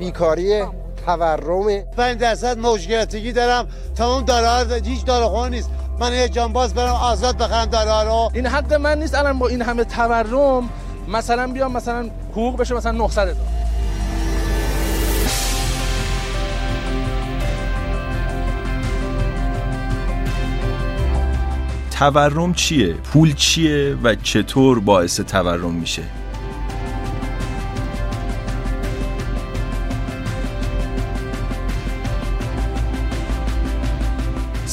بیکاری تورم. 5 درصد موجگرتگی دارم. تمام داره هیچ داره نیست. من یه جانباز برم آزاد بخرم داره رو. این حق من نیست. الان با این همه تورم مثلا بیام مثلا حقوق بشه مثلا 900 هزار تورم چیه؟ پول چیه و چطور باعث تورم میشه؟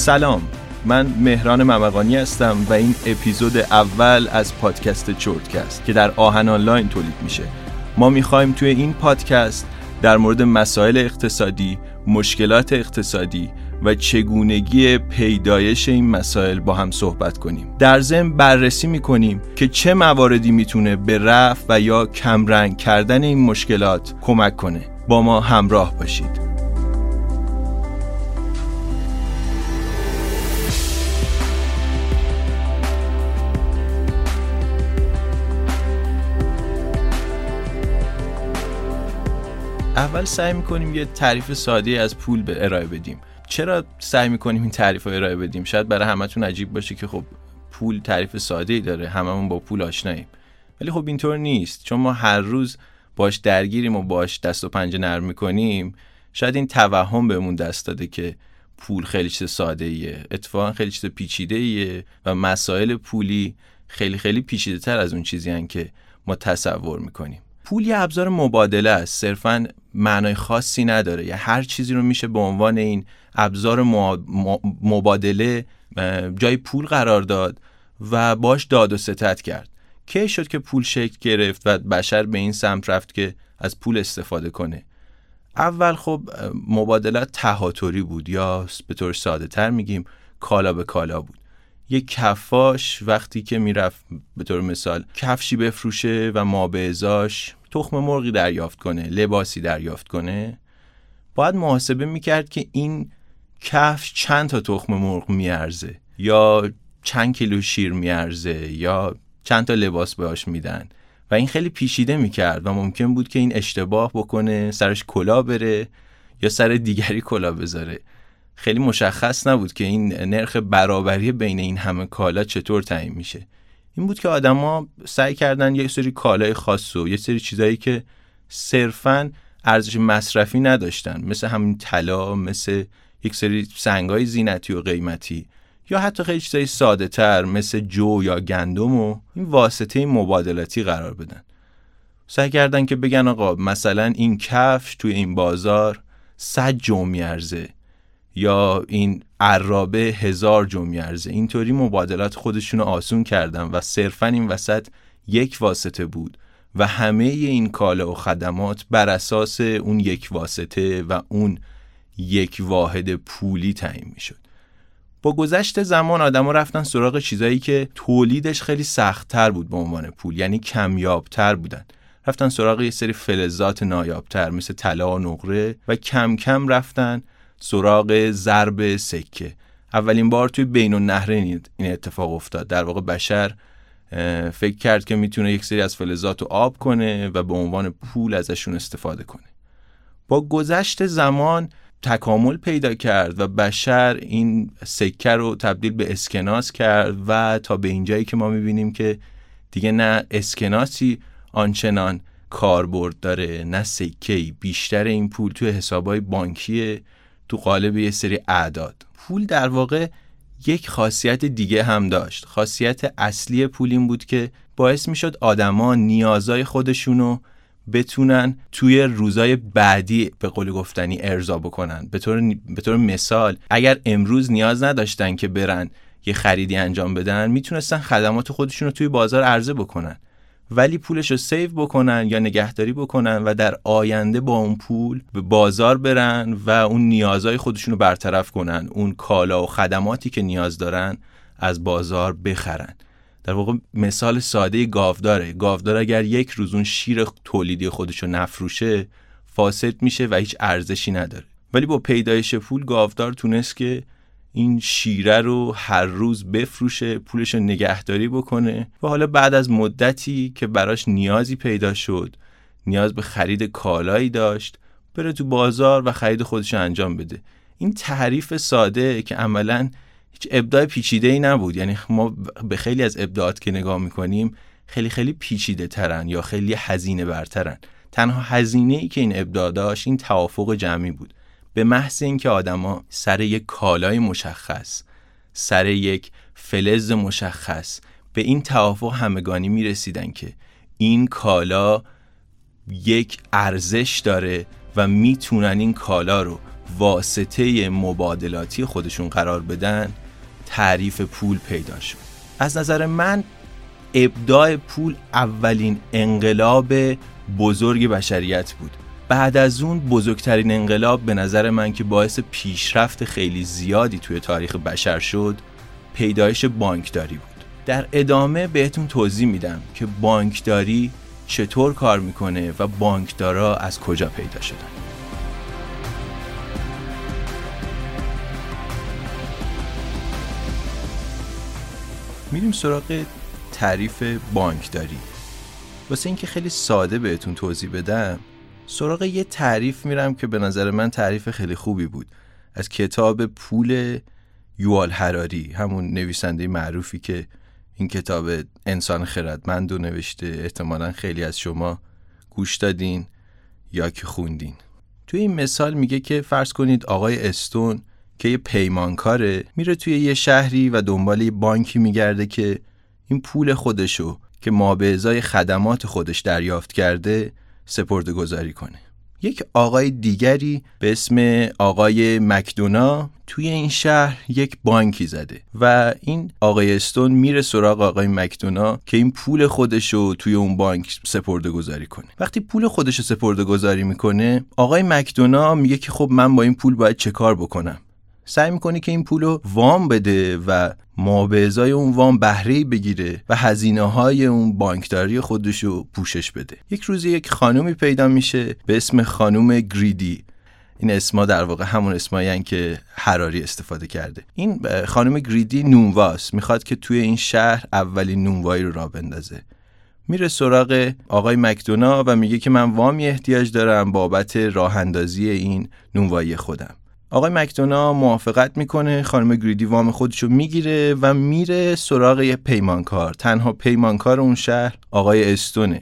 سلام. من مهران ممقانی هستم و این اپیزود اول از پادکست چورتکست که در آهن آنلاین تولید میشه. ما می‌خوایم توی این پادکست در مورد مسائل اقتصادی، مشکلات اقتصادی و چگونگی پیدایش این مسائل با هم صحبت کنیم. در ضمن بررسی می‌کنیم که چه مواردی می‌تونه به رفع و یا کمرنگ کردن این مشکلات کمک کنه. با ما همراه باشید. اول سعی می‌کنیم یه تعریف ساده از پول به ارائه بدیم. چرا سعی می‌کنیم این تعریف رو ارائه بدیم؟ شاید برای همتون عجیب باشه که خب پول تعریف ساده ای داره هممون با پول آشناییم. ولی خب اینطور نیست. چون ما هر روز باش درگیریم و باش دست و پنجه نرم می‌کنیم شاید این توهم بهمون دست داده که پول خیلی چیز ساده ایه اتفاقا خیلی چیز پیچیده ایه و مسائل پولی خیلی خیلی پیچیده تر از اون چیزی که ما تصور می‌کنیم. پول یه ابزار مبادله است. صرفا معنای خاصی نداره. یا هر چیزی رو میشه به عنوان این ابزار مبادله جای پول قرار داد و باش داد و ستت کرد. کی شد که پول شکل گرفت و بشر به این سمت رفت که از پول استفاده کنه؟ اول خب مبادلات تهاتوری بود یا به طور ساده تر میگیم کالا به کالا بود. یک کفاش وقتی که می‌رفت به طور مثال کفشی بفروشه و ما به تخم مرغی دریافت کنه لباسی دریافت کنه باید محاسبه می‌کرد که این کفش چند تا تخم مرغ میارزه یا چند کیلو شیر میارزه یا چند تا لباس بهش میدن. و این خیلی پیشیده می‌کرد و ممکن بود که این اشتباه بکنه سرش کلا بره یا سر دیگری کلا بذاره. خیلی مشخص نبود که این نرخ برابری بین این همه کالا چطور تعیین میشه. این بود که آدما سعی کردن یه سری کالای خاص و یه سری چیزایی که صرفا ارزش مصرفی نداشتن مثل همین طلا مثل یک سری سنگای زینتی و قیمتی یا حتی خیلی چیزای ساده تر مثل جو یا گندم و این واسطه مبادلاتی قرار بدن. سعی کردن که بگن آقا مثلا این کفش توی این بازار صد جو میارزه. یا این عرابه هزار جو میارزه. اینطوری مبادلات خودشون آسون کردن و صرفا این وسط یک واسطه بود و همه این کالا و خدمات بر اساس اون یک واسطه و اون یک واحد پولی تعیین می‌شد. با گذشت زمان آدما رفتن سراغ چیزایی که تولیدش خیلی سختتر بود به عنوان پول یعنی کمیابتر بودن. رفتن سراغ یه سری فلزات نایابتر مثل طلا و نقره و کم کم رفتن سراغ ضرب سکه. اولین بار توی بین النهرین این اتفاق افتاد. در واقع بشر فکر کرد که می‌تونه یک سری از فلزات رو آب کنه و به عنوان پول ازشون استفاده کنه. با گذشت زمان تکامل پیدا کرد و بشر این سکه رو تبدیل به اسکناس کرد و تا به اینجایی که ما می‌بینیم که دیگه نه اسکناسی آنچنان کاربرد داره نه سکه بیشتر این پول توی حسابهای بانکیه. تو قالب یه سری اعداد. پول در واقع یک خاصیت دیگه هم داشت. خاصیت اصلی پول این بود که باعث می‌شد آدما نیازهای خودشونو بتونن توی روزای بعدی به قول گفتنی ارضا بکنن. به طور, به طور مثال اگر امروز نیاز نداشتن که برن یه خریدی انجام بدن می‌تونستن خدمات خودشون رو توی بازار عرضه بکنن. ولی پولش رو سیو بکنن یا نگهداری بکنن و در آینده با اون پول به بازار برن و اون نیازهای خودشون رو برطرف کنن اون کالا و خدماتی که نیاز دارن از بازار بخرن. در واقع مثال ساده گاوداره. گاودار اگر یک روز اون شیر تولیدی خودش رو نفروشه فاسد میشه و هیچ ارزشی نداره. ولی با پیدایش پول گاودار تونست که این شیره رو هر روز بفروشه پولش رو نگهداری بکنه و حالا بعد از مدتی که براش نیازی پیدا شد نیاز به خرید کالایی داشت بره تو بازار و خرید خودش انجام بده. این تعریف ساده که عملا هیچ ابداع پیچیده ای نبود. یعنی ما به خیلی از ابداعات که نگاه می‌کنیم خیلی خیلی پیچیده ترن یا خیلی هزینه برترن تنها هزینه ای که این ابداع داشت این توافق جمعی بود. به محض اینکه آدما سر یک کالای مشخص سر یک فلز مشخص به این توافق همگانی می رسیدن که این کالا یک ارزش داره و می‌تونن این کالا رو واسطه مبادلاتی خودشون قرار بدن تعریف پول پیدا شد از نظر من ابداع پول اولین انقلاب بزرگ بشریت بود. بعد از اون بزرگترین انقلاب به نظر من که باعث پیشرفت خیلی زیادی توی تاریخ بشر شد پیدایش بانکداری بود. در ادامه بهتون توضیح میدم که بانکداری چطور کار می‌کنه و بانکدارا از کجا پیدا شدن. میریم سراغ تعریف بانکداری. واسه اینکه خیلی ساده بهتون توضیح بدم سراغ یه تعریف میرم که به نظر من تعریف خیلی خوبی بود. از کتاب پول یوال هراری همون نویسنده معروفی که این کتاب انسان خردمند و نوشته. احتمالا خیلی از شما گوش دادین یا که خوندین. توی این مثال میگه که فرض کنید آقای استون که یه پیمانکاره میره توی یه شهری و دنبال یه بانکی میگرده که این پول خودشو که ما به ازای خدمات خودش دریافت کرده سپرده گذاری کنه. یک آقای دیگری به اسم آقای مکدونا توی این شهر یک بانکی زده و این آقای استون میره سراغ آقای مکدونا که این پول خودشو توی اون بانک سپرده گذاری کنه. وقتی پول خودشو سپرده گذاری می‌کنه آقای مکدونا میگه که خب من با این پول باید چه کار بکنم؟ سعی می‌کنه که این پول رو وام بده و ما به ازای اون وام بهره بگیره و هزینه های اون بانکداری خودش رو پوشش بده. یک روزی یک خانومی پیدا میشه به اسم خانوم گریدی. این اسما در واقع همون اسمایی که حراری استفاده کرده. این خانم گریدی نونواست. می‌خواد که توی این شهر اولین نونوایی رو را بندازه. میره سراغ آقای مکدونا و میگه که من وامی احتیاج دارم بابت راه اندازی این نونوایی خودم. آقای مکدونا موافقت می‌کنه خانم گریدی وام خودشو می‌گیره و میره سراغ یه پیمانکار. تنها پیمانکار اون شهر آقای استونه.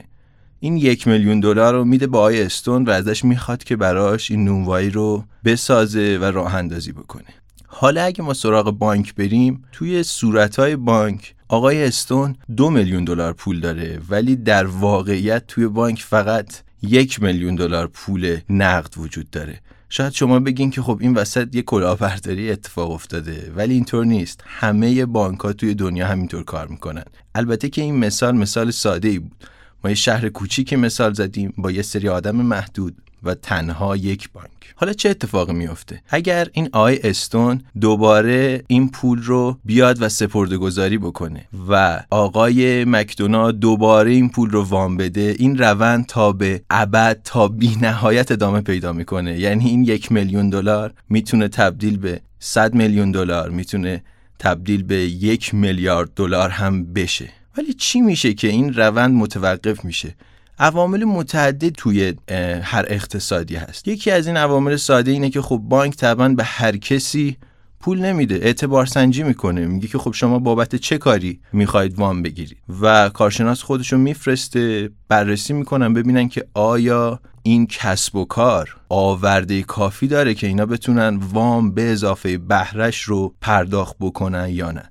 این یک میلیون دلار رو میده به آقای استون و ازش می‌خواد که براش این نونوایی رو بسازه و راه اندازی بکنه. حالا اگه ما سراغ بانک بریم توی صورتهای بانک آقای استون دو میلیون دلار پول داره ولی در واقعیت توی بانک فقط یک میلیون دلار پول نقد وجود داره. شاید شما بگین که خب این وسط یه کلاهبرداری اتفاق افتاده ولی اینطور نیست. همه بانک ها توی دنیا همینطور کار می‌کنن. البته که این مثال مثال ساده ای بود. ما یه شهر کوچیکی مثال زدیم با یه سری آدم محدود. و تنها یک بانک. حالا چه اتفاقی میفته اگر این آی استون دوباره این پول رو بیاد و سپرده گذاری بکنه و آقای مکدونا دوباره این پول رو وام بده این روند تا به ابد تا بی نهایت ادامه پیدا می‌کنه. یعنی این یک میلیون دلار می‌تونه تبدیل به 100 میلیون دلار می‌تونه تبدیل به یک میلیارد دلار هم بشه. ولی چی میشه که این روند متوقف میشه؟ عوامل متعدد توی هر اقتصادی هست. یکی از این عوامل ساده اینه که خب بانک طبعا به هر کسی پول نمیده اعتبار سنجی می‌کنه. میگه که خب شما بابت چه کاری می‌خواید وام بگیرید؟ و کارشناس خودشون میفرسته بررسی می‌کنن ببینن که آیا این کسب و کار آورده کافی داره که اینا بتونن وام به اضافه بهرش رو پرداخت بکنن یا نه.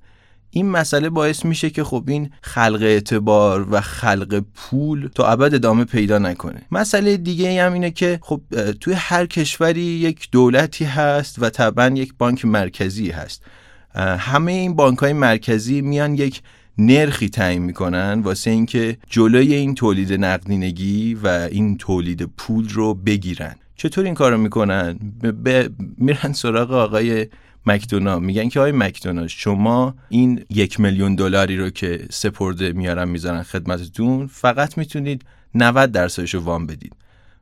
این مسئله باعث میشه که خب این خلق اعتبار و خلق پول تا ابد ادامه پیدا نکنه. مسئله دیگه هم اینه که خب توی هر کشوری یک دولتی هست و طبعا یک بانک مرکزی هست. همه این بانک های مرکزی میان یک نرخی تعیین می‌کنن واسه اینکه جلوی این تولید نقدینگی و این تولید پول رو بگیرن. چطور این کارو می‌کنن؟ ب... میرن سراغ آقای مکدونا. میگن که آقای مکدونا شما این یک میلیون دلاری رو که سپرده میارن می‌ذارن خدمتتون فقط می‌تونید 90 درصدش رو وام بدید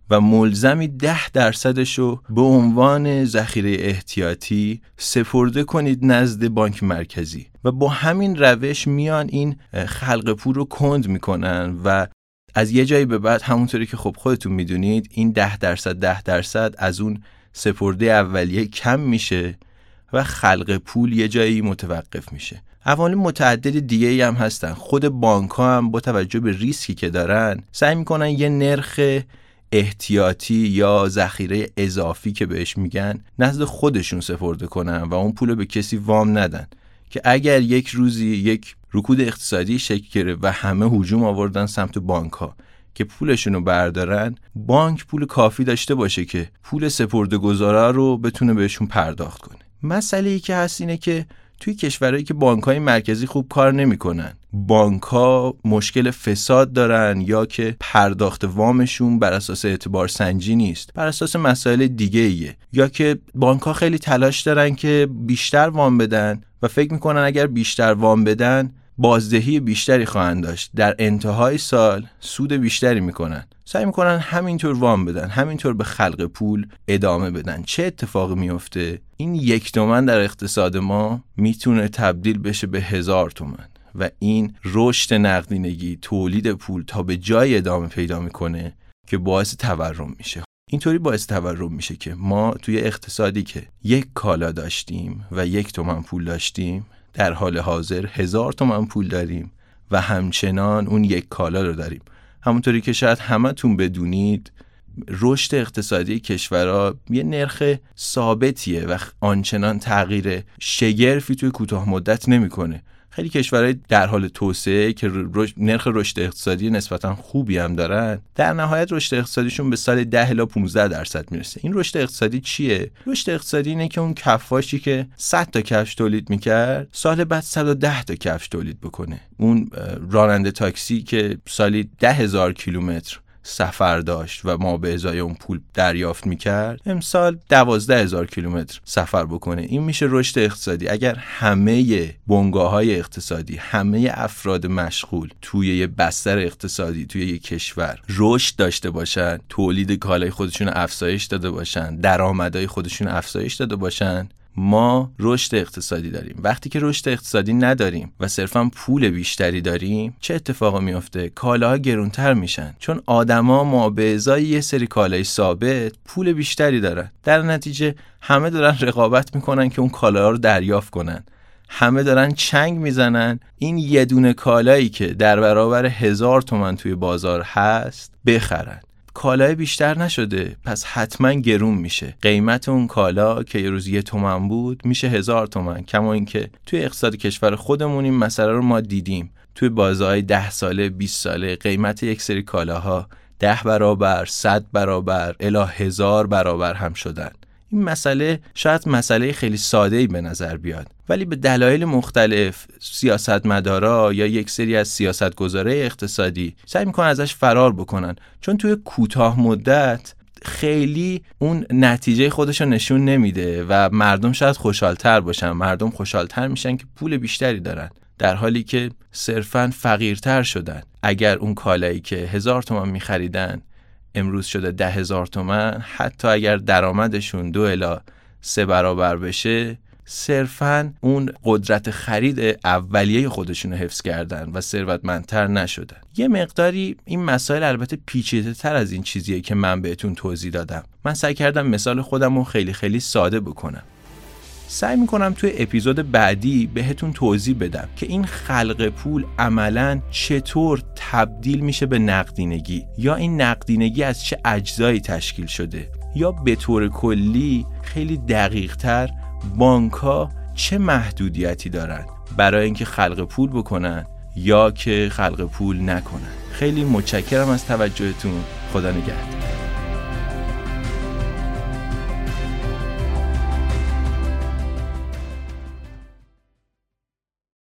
و ملزمی ده درصدش رو به عنوان ذخیره احتیاطی سپرده کنید نزد بانک مرکزی. و با همین روش میان این خلق پول رو کند می‌کنن و از یه جایی به بعد همونطوری که خب خودتون می‌دونید این ده درصد ده درصد از اون سپرده اولیه کم میشه. و خلق پول یه جایی متوقف میشه. عوامل متعدد دیگه ای هم هستن. خود بانک ها هم با توجه به ریسکی که دارن سعی می‌کنن یه نرخ احتیاطی یا ذخیره اضافی که بهش میگن نزد خودشون سپرده کنن و اون پول به کسی وام ندن. که اگر یک روزی یک رکود اقتصادی شکل گرفت و همه هجوم آوردن سمت بانک ها که پولشون رو بردارن بانک پول کافی داشته باشه که پول سپرده گذاره رو بتونه بهشون پرداخت کنه. مسئله ای که هست اینه که توی کشورهایی که بانک های مرکزی خوب کار نمی‌کنن بانک ها مشکل فساد دارن یا که پرداخت وامشون بر اساس اعتبار سنجی نیست بر اساس مسائل دیگه ایه یا که بانک ها خیلی تلاش دارن که بیشتر وام بدن و فکر می‌کنن اگر بیشتر وام بدن بازدهی بیشتری خواهند داشت. در انتهای سال سود بیشتری می‌کنن سعی می‌کنن همینطور وام بدن همینطور به خلق پول ادامه بدن. چه اتفاقی میفته این یک تومن در اقتصاد ما می‌تونه تبدیل بشه به هزار تومن و این رشد نقدینگی تولید پول تا به جای ادامه پیدا می‌کنه که باعث تورم میشه. اینطوری باعث تورم میشه که ما توی اقتصادی که یک کالا داشتیم و یک تومن پول داشتیم در حال حاضر هزار تومن پول داریم و همچنان اون یک کالا رو داریم. همونطوری که شاید همتون بدونید رشد اقتصادی کشورها یه نرخ ثابتیه و آنچنان تغییر شگرفی توی کوتاه مدت نمی‌کنه. خیلی کشورهای در حال توسعه که نرخ رشد اقتصادی نسبتا خوبی هم دارن در نهایت رشد اقتصادیشون به سال 10 الی 15 درصد می‌رسه. این رشد اقتصادی چیه؟ رشد اقتصادی اینه که اون کفاشی که 100 تا کفش تولید می‌کرد سال بعد 110 تا کفش تولید بکنه. اون راننده تاکسی که سالی 10 هزار کیلومتر سفر داشت و ما به ازای اون پول دریافت می‌کرد امسال دوازده هزار کیلومتر سفر بکنه. این میشه رشد اقتصادی. اگر همه بنگاه های اقتصادی همه افراد مشغول توی یه بستر اقتصادی توی یه کشور رشد داشته باشن تولید کالای خودشون افزایش داده باشن درآمدهای خودشون افزایش داده باشن ما رشد اقتصادی داریم. وقتی که رشد اقتصادی نداریم و صرفا پول بیشتری داریم چه اتفاقی میفته کالاها گرونتر میشن. چون آدما ما به ازای یه سری کالای ثابت پول بیشتری دارن. در نتیجه همه دارن رقابت می‌کنن که اون کالاها رو دریافت کنن. همه دارن چنگ می‌زنن. این یه دونه کالایی که در برابر هزار تومن توی بازار هست بخرن. کالای بیشتر نشده پس حتما گرون میشه. قیمت اون کالا که یه روز یه تومن بود میشه هزار تومن. کما اینکه توی اقتصاد کشور خودمون این مسئله رو ما دیدیم. توی بازهای ده ساله 20 ساله قیمت یک سری کالاها ده برابر صد برابر الا هزار برابر هم شدن. این مسئله شاید مسئله خیلی ساده ای به نظر بیاد. ولی به دلایل مختلف سیاستمدارا یا یک سری از سیاستگزاره اقتصادی سعی می‌کنن ازش فرار بکنن. چون توی کوتاه مدت خیلی اون نتیجه خودش رو نشون نمیده و مردم شاید خوشحالتر باشن. مردم خوشحالتر میشن که پول بیشتری دارن. در حالی که صرفا فقیرتر شدن. اگر اون کالایی که هزار تومان میخریدن امروز شده ده هزار تومن. حتی اگر درآمدشون دو الا سه برابر بشه صرفا اون قدرت خرید اولیه خودشون رو حفظ کردن و ثروتمندتر نشدن. یه مقداری این مسائل البته پیچیده تر از این چیزیه که من بهتون توضیح دادم. من سعی کردم مثال خودم رو خیلی خیلی ساده بکنم. سعی می‌کنم توی اپیزود بعدی بهتون توضیح بدم که این خلق پول عملا چطور تبدیل میشه به نقدینگی یا این نقدینگی از چه اجزایی تشکیل شده یا به طور کلی خیلی دقیق تر بانک ها چه محدودیتی دارن برای اینکه خلق پول بکنن یا که خلق پول نکنن. خیلی متشکرم از توجهتون. خدا نگهدار.